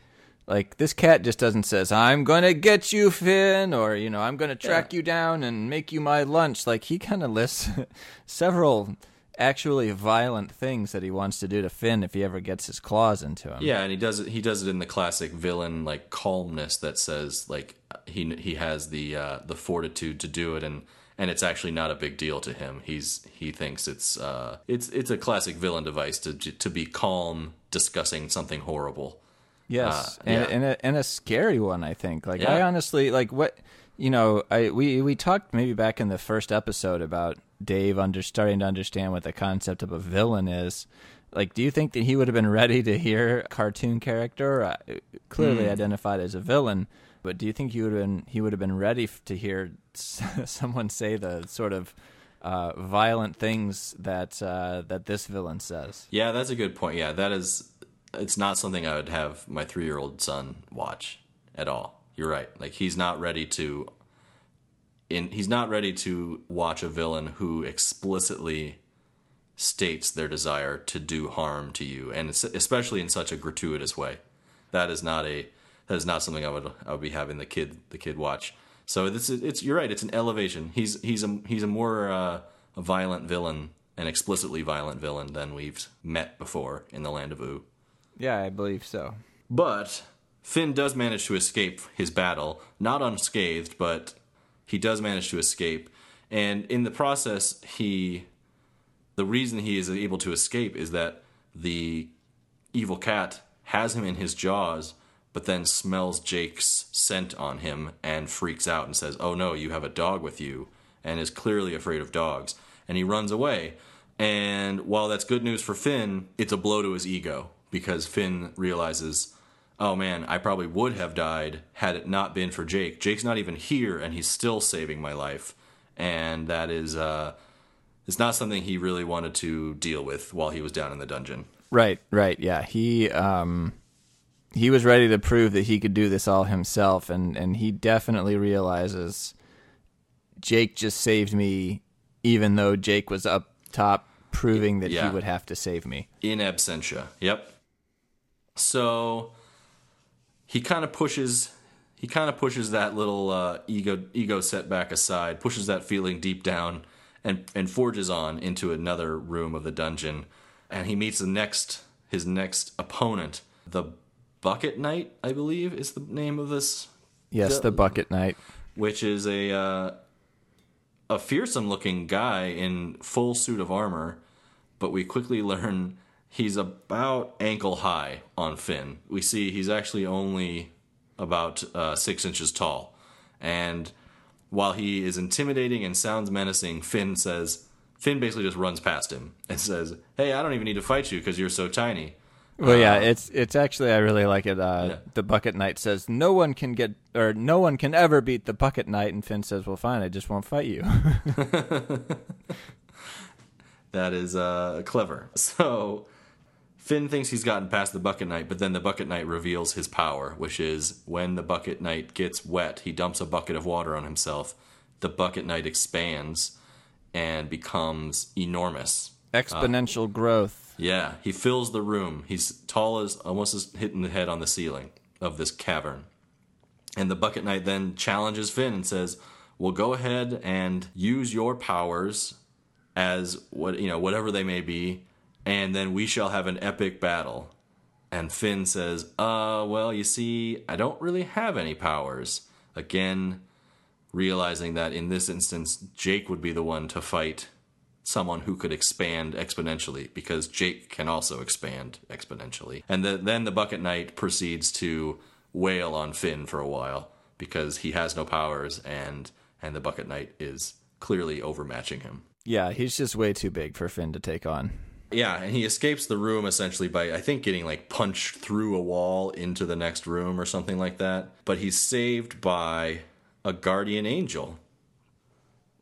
Like this cat just doesn't says I'm gonna get you, Finn, or you know I'm gonna track you down and make you my lunch. Like he kind of lists several actually violent things that he wants to do to Finn if he ever gets his claws into him. Yeah, and he does it. He does it in the classic villain like calmness that says like he he has the uh, the fortitude to do it, and and it's actually not a big deal to him. He's he thinks it's uh it's it's a classic villain device to to be calm discussing something horrible. Yes, Uh, and, yeah. and, a, and a scary one, I think. Like I honestly like what you know. I we we talked maybe back in the first episode about Dave under starting to understand what the concept of a villain is. Like, do you think that he would have been ready to hear a cartoon character uh, clearly Hmm. identified as a villain? But do you think he would have been he would have been ready f- to hear s- someone say the sort of uh, violent things that uh, that this villain says? Yeah, that's a good point. Yeah, that is. It's not something I would have my three year old son watch at all. You're right. Like he's not ready to. In he's not ready to watch a villain who explicitly states their desire to do harm to you, and especially in such a gratuitous way. That is not a. That is not something I would I would be having the kid the kid watch. So this is it's you're right. It's an elevation. He's he's a he's a more uh, a violent villain, an explicitly violent villain than we've met before in the Land of Ooo. Yeah, I believe so. But Finn does manage to escape his battle, not unscathed, but he does manage to escape. And in the process, he the reason he is able to escape is that the evil cat has him in his jaws, but then smells Jake's scent on him and freaks out and says, "Oh no, you have a dog with you," and is clearly afraid of dogs. And he runs away. And while that's good news for Finn, it's a blow to his ego because Finn realizes, "Oh man, I probably would have died had it not been for Jake. Jake's not even here, and he's still saving my life." And that is uh, it's not something he really wanted to deal with while he was down in the dungeon. Right, right, yeah. He um he was ready to prove that he could do this all himself and and he definitely realizes Jake just saved me even though Jake was up top proving that Yeah. he would have to save me. in absentia. Yep. So he kind of pushes he kind of pushes that little uh, ego ego setback aside, pushes that feeling deep down, and and forges on into another room of the dungeon, and he meets the next his next opponent, the Bucket Knight, I believe is the name of this, Yes, The- the bucket knight. which is a uh, a fearsome looking guy in full suit of armor, but we quickly learn he's about ankle high on Finn. We see he's actually only about uh, six inches tall, and while he is intimidating and sounds menacing, Finn says Finn basically just runs past him and says, "Hey, I don't even need to fight you because you're so tiny." Well, yeah, it's it's actually I really like it. Uh, Yeah. The bucket knight says no one can get or no one can ever beat the bucket knight, and Finn says, "Well, fine, I just won't fight you." That is uh, clever. So Finn thinks he's gotten past the Bucket Knight, but then the Bucket Knight reveals his power, which is when the Bucket Knight gets wet, he dumps a bucket of water on himself. The Bucket Knight expands and becomes enormous. Uh, Exponential growth. Yeah, he fills the room. He's tall as almost as hitting the head on the ceiling of this cavern. And the Bucket Knight then challenges Finn and says, "Well, go ahead and use your powers as what you know, whatever they may be, and then we shall have an epic battle." And Finn says, "Uh, well, you see, I don't really have any powers." Again, realizing that in this instance, Jake would be the one to fight someone who could expand exponentially because Jake can also expand exponentially. And the, then the Bucket Knight proceeds to wail on Finn for a while because he has no powers and and the Bucket Knight is clearly overmatching him. Yeah, he's just way too big for Finn to take on. Yeah, and he escapes the room essentially by I think getting like punched through a wall into the next room or something like that. But he's saved by a guardian angel.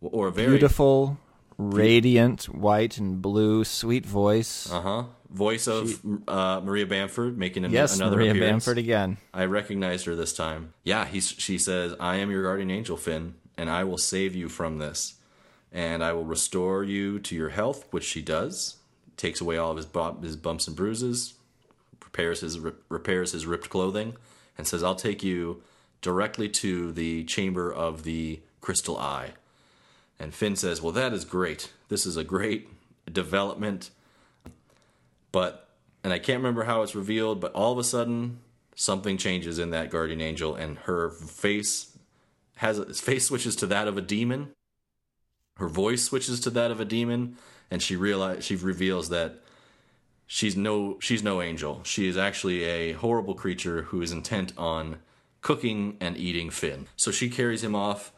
Or a very Beautiful, radiant, white and blue, sweet voice. Uh-huh. Voice of uh, Maria Bamford making an- yes, another Maria appearance. Bamford again. I recognized her this time. Yeah, he's, she says, I am your guardian angel, Finn, and I will save you from this. And I will restore you to your health, which she does. Takes away all of his, bu- his bumps and bruises, repairs his, repairs his ripped clothing, and says, I'll take you directly to the chamber of the crystal eye. And Finn says, Well, that is great. This is a great development. But, and I can't remember how it's revealed, but all of a sudden, something changes in that guardian angel, and her face has face switches to that of a demon. Her voice switches to that of a demon, and she realize she reveals that she's no she's no angel. She is actually a horrible creature who is intent on cooking and eating Finn. So she carries him off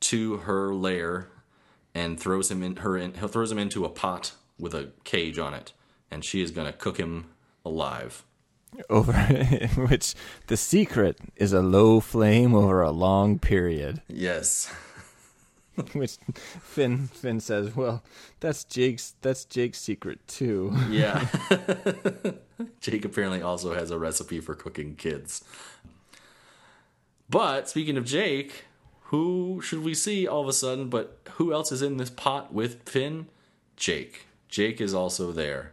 to her lair and throws him in her in, throws him into a pot with a cage on it, and she is going to cook him alive. Over which the secret is a low flame over a long period. Yes. Which Finn Finn says, "Well, that's Jake's that's Jake's secret too." Yeah. Jake apparently also has a recipe for cooking kids. But speaking of Jake, who should we see all of a sudden? But who else is in this pot with Finn? Jake. Jake is also there.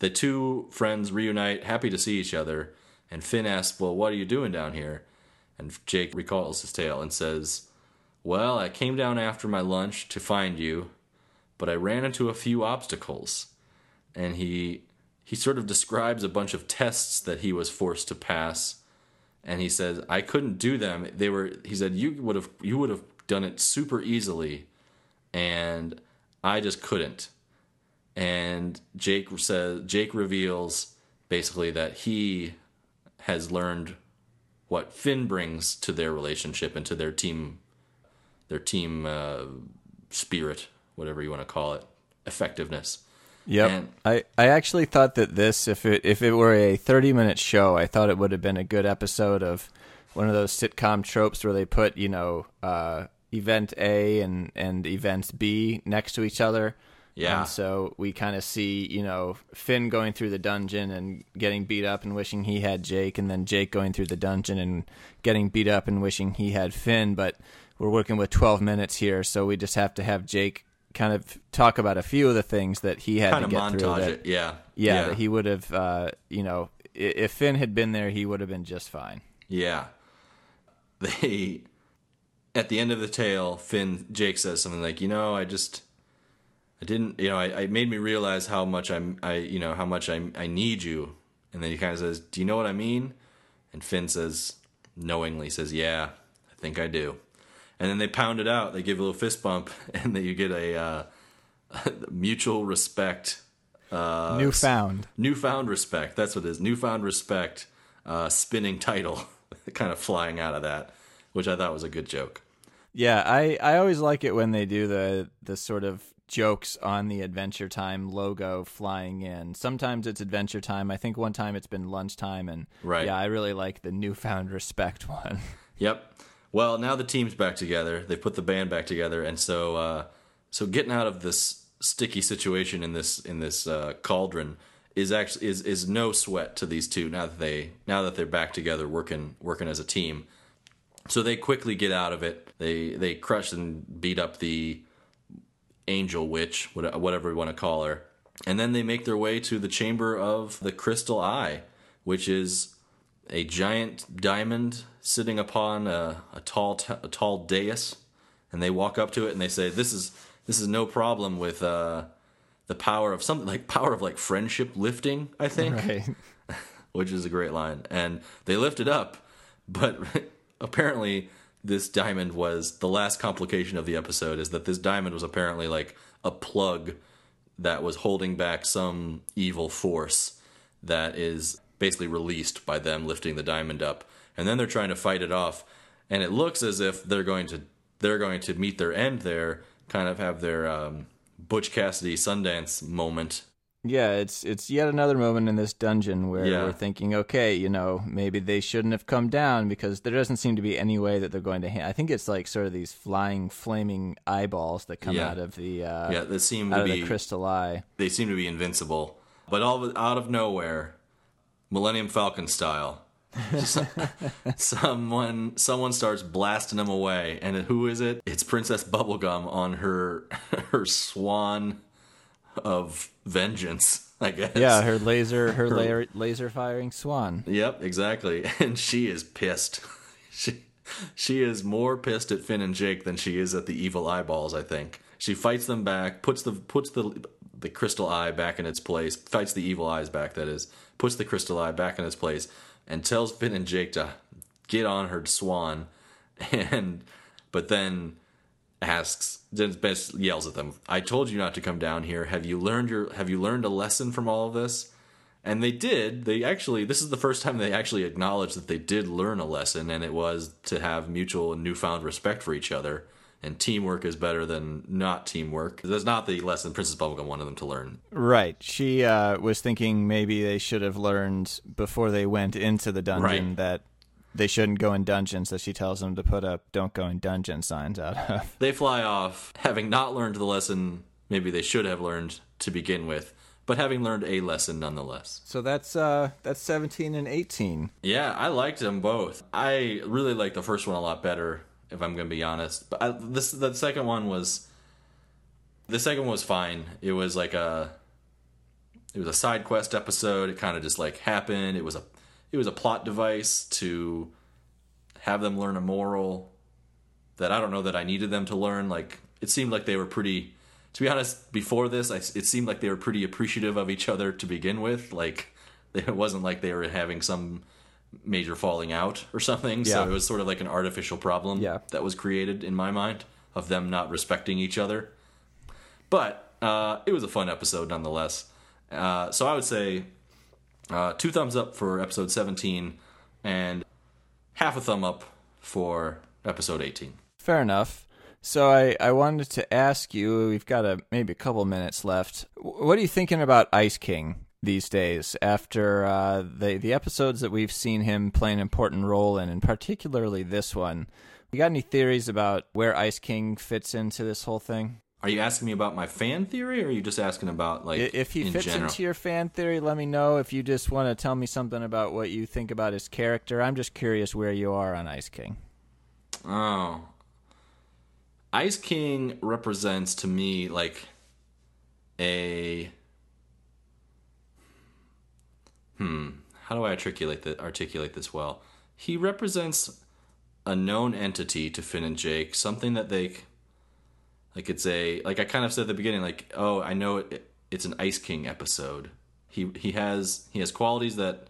The two friends reunite, happy to see each other, and Finn asks, Well, what are you doing down here? And Jake recalls his tale and says, Well, I came down after my lunch to find you, but I ran into a few obstacles. And he he sort of describes a bunch of tests that he was forced to pass and he says I couldn't do them. They were he said you would have you would have done it super easily and I just couldn't. And Jake says Jake reveals basically that he has learned what Finn brings to their relationship and to their team their team uh, spirit, whatever you want to call it, effectiveness. Yep. And- I, I actually thought that this, if it if it were a thirty minute show, I thought it would have been a good episode of one of those sitcom tropes where they put you know uh, event A and and events B next to each other. Yeah. And so we kind of see you know Finn going through the dungeon and getting beat up and wishing he had Jake, and then Jake going through the dungeon and getting beat up and wishing he had Finn. But we're working with twelve minutes here, so we just have to have Jake kind of talk about a few of the things that he had Kind to of get through. that- it, yeah. yeah, that he would have, uh, you know, if Finn had been there, he would have been just fine. Yeah. They at the end of the tale, Finn Jake says something like, "You know, I just I didn't, you know, I, I made me realize how much I'm I you know, how much I I need you." And then he kind of says, "Do you know what I mean?" And Finn says knowingly says, "Yeah, I think I do." And then they pound it out. They give a little fist bump and then you get a uh, mutual respect Newfound. newfound respect. That's what it is. Newfound respect. Uh, spinning title, kind of flying out of that, which I thought was a good joke. Yeah, I, I always like it when they do the the sort of jokes on the Adventure Time logo flying in. Sometimes it's Adventure Time. I think one time it's been lunchtime, and Right. yeah, I really like the newfound respect one. Yep. Well, now the team's back together. They put the band back together, and so uh, so getting out of this sticky situation in this in this uh, cauldron is actually is is no sweat to these two now that they now that they're back together working working as a team. So they quickly get out of it. They they crush and beat up the angel witch, whatever we want to call her, and then they make their way to the chamber of the crystal eye, which is a giant diamond sitting upon a, a tall t- a tall dais, and they walk up to it and they say, "This is this is no problem with uh, the power of something like power of like friendship lifting." I think Right. which is a great line. And they lift it up, but apparently this diamond was the last complication of the episode is that this diamond was apparently like a plug that was holding back some evil force that is basically released by them lifting the diamond up. And then they're trying to fight it off, and it looks as if they're going to they're going to meet their end there, kind of have their um, Butch Cassidy Sundance moment Yeah, it's it's yet another moment in this dungeon where Yeah. we're thinking, okay, you know, maybe they shouldn't have come down because there doesn't seem to be any way that they're going to. Ha- I think it's like sort of these flying, flaming eyeballs that come Yeah. out of the uh, Yeah, that seem to be the crystal eye. they seem to be invincible. But all of, out of nowhere, Millennium Falcon style, someone someone starts blasting them away, and who is it? It's Princess Bubblegum on her her swan of vengeance. I guess. Yeah, her laser, her la- laser firing swan. Yep, exactly. And she is pissed. she she is more pissed at Finn and Jake than she is at the evil eyeballs, I think. She fights them back, puts the puts the the crystal eye back in its place, fights the evil eyes back that is, puts the crystal eye back in its place and tells Finn and Jake to get on her swan. And but then asks then best yells at them i told you not to come down here. Have you learned your have you learned a lesson from all of this? And they did. They actually this is the first time they actually acknowledged that they did learn a lesson and it was to have mutual and newfound respect for each other and teamwork is better than not teamwork that's not the lesson princess bubblegum wanted them to learn Right. She uh, was thinking maybe they should have learned before they went into the dungeon Right. that they shouldn't go in dungeons. that she tells them to put up "Don't go in dungeon" signs out of. they fly off having not learned the lesson maybe they should have learned to begin with but having learned a lesson nonetheless So that's uh, that's seventeen and eighteen. Yeah, I liked them both. I really liked the first one a lot better, if I'm to be honest. But I, this the second one was the second one was fine. It was like a it was a side quest episode. It kind of just like happened. It was a it was a plot device to have them learn a moral that I don't know that I needed them to learn. Like it seemed like they were pretty. To be honest, before this, I, it seemed like they were pretty appreciative of each other to begin with. Like it wasn't like they were having some major falling out or something. So it was sort of like an artificial problem Yeah. that was created in my mind of them not respecting each other. But uh, it was a fun episode nonetheless. Uh, so I would say uh, two thumbs up for episode 17 and half a thumb up for episode 18. Fair enough. So I, I wanted to ask you. We've got a maybe a couple minutes left. What are you thinking about Ice King these days? After uh, the the episodes that we've seen him play an important role in, and particularly this one, you got any theories about where Ice King fits into this whole thing? Are you asking me about my fan theory, or are you just asking about like If he in fits general? into your fan theory, let me know. If you just want to tell me something about what you think about his character, I'm just curious where you are on Ice King. Oh. Ice King represents to me like a Hmm, how do I articulate articulate this well? He represents a known entity to Finn and Jake, something that they like it's a like I kind of said at the beginning like oh, I know it, it's an Ice King episode. He he has he has qualities that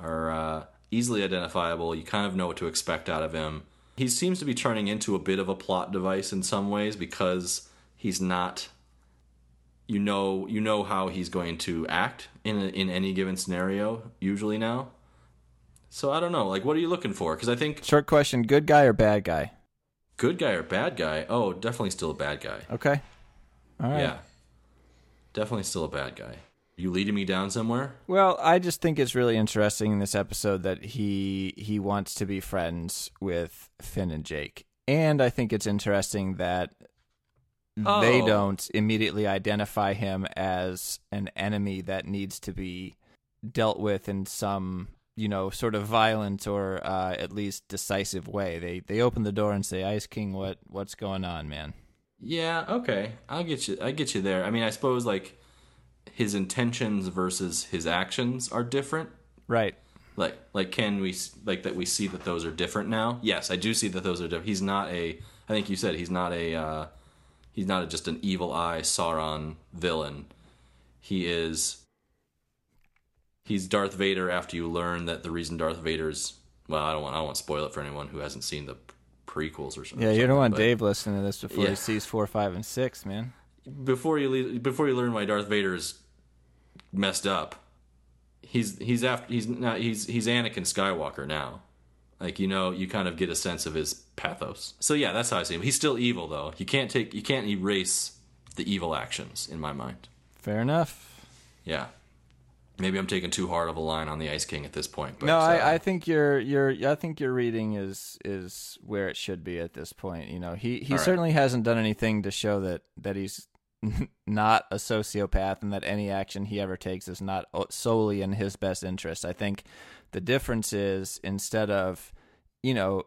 are uh, easily identifiable. You kind of know what to expect out of him. He seems to be turning into a bit of a plot device in some ways because he's not you know you know how he's going to act in a, in any given scenario usually now. So I don't know. Like, what are you looking for? Because I think Short question: Good guy or bad guy? good guy or bad guy. Oh, definitely still a bad guy. Okay. All right. Yeah, definitely still a bad guy. You leading me down somewhere? Well, I just think it's really interesting in this episode that he he wants to be friends with Finn and Jake, and I think it's interesting that they Oh. don't immediately identify him as an enemy that needs to be dealt with in some you know sort of violent or uh, at least decisive way. They they open the door and say, "Ice King, what what's going on, man?" Yeah. Okay. I'll get you. I get you there. I mean, I suppose like his intentions versus his actions are different. Right. Like, like can we like that we see that those are different now? Yes, I do see that those are different. He's not a. I think you said he's not a. Uh, he's not just an evil eye Sauron villain. He is. He's Darth Vader after you learn that the reason Darth Vader's. Well, I don't want. I don't want to spoil it for anyone who hasn't seen the prequels or something. Yeah, you don't want but- Dave listening to this before Yeah. he sees four, five, and six, man. before you le- before you learn why Darth Vader's messed up, he's he's after he's not he's he's Anakin Skywalker now. Like you know, you kind of get a sense of his pathos. So yeah, that's how I see him. He's still evil though. You can't take you can't erase the evil actions in my mind. Fair enough. Yeah. Maybe I'm taking too hard of a line on the Ice King at this point. But, no, uh, I, I think your your I think your reading is is where it should be at this point. You know, he he All right. certainly hasn't done anything to show that that he's not a sociopath and that any action he ever takes is not solely in his best interest. I think the difference is instead of, you know,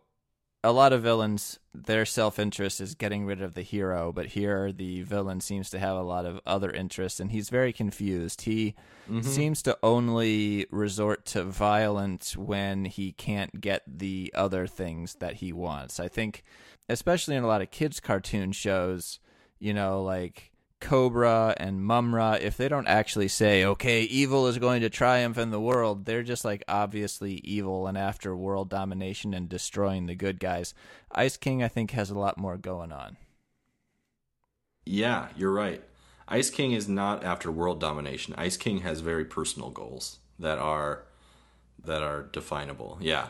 a lot of villains their self-interest is getting rid of the hero, but here the villain seems to have a lot of other interests and he's very confused. He mm-hmm. seems to only resort to violence when he can't get the other things that he wants. I think especially in a lot of kids cartoon shows, you know, like Cobra and Mumm-Ra, if they don't actually say, okay, evil is going to triumph in the world, they're just like obviously evil and after world domination and destroying the good guys. Ice King, I think, has a lot more going on. Yeah, you're right. Ice King is not after world domination. Ice King has very personal goals that are that are definable. Yeah,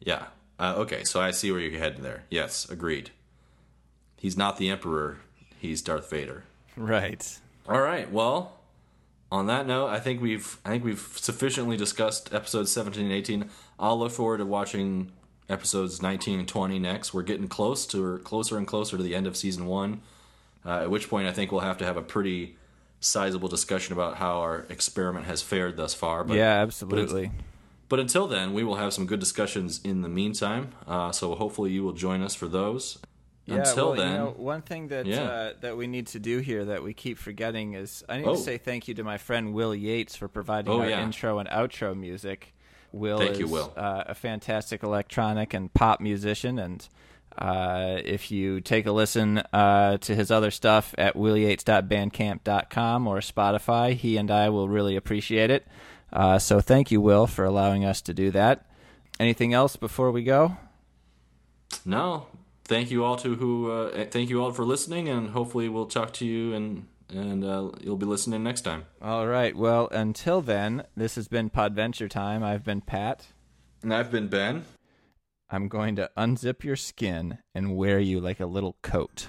yeah. Uh, okay, so I see where you're heading there. Yes, agreed. He's not the Emperor. He's Darth Vader. Right. All right. Well, on that note, I think we've I think we've sufficiently discussed episodes 17 and 18. I'll look forward to watching episodes 19 and 20 next. We're getting close to or closer and closer to the end of season 1. Uh, at which point I think we'll have to have a pretty sizable discussion about how our experiment has fared thus far. But yeah, absolutely. it's- but until then, we will have some good discussions in the meantime. Uh, so hopefully you will join us for those. Yeah, until well, then, you know, one thing that Yeah. uh, that we need to do here that we keep forgetting is I need Oh. to say thank you to my friend Will Yates for providing Oh, our yeah. intro and outro music. Will Thank is you, Will. Uh, a fantastic electronic and pop musician, and uh, if you take a listen uh, to his other stuff at willyates.bandcamp.com or Spotify, he and I will really appreciate it. Uh, so thank you, Will, for allowing us to do that. Anything else before we go? No, thank you all to who. Uh, thank you all for listening, and hopefully we'll talk to you and and uh, you'll be listening next time. All right. Well, until then, this has been Podventure Time. I've been Pat. And I've been Ben. I'm going to unzip your skin and wear you like a little coat.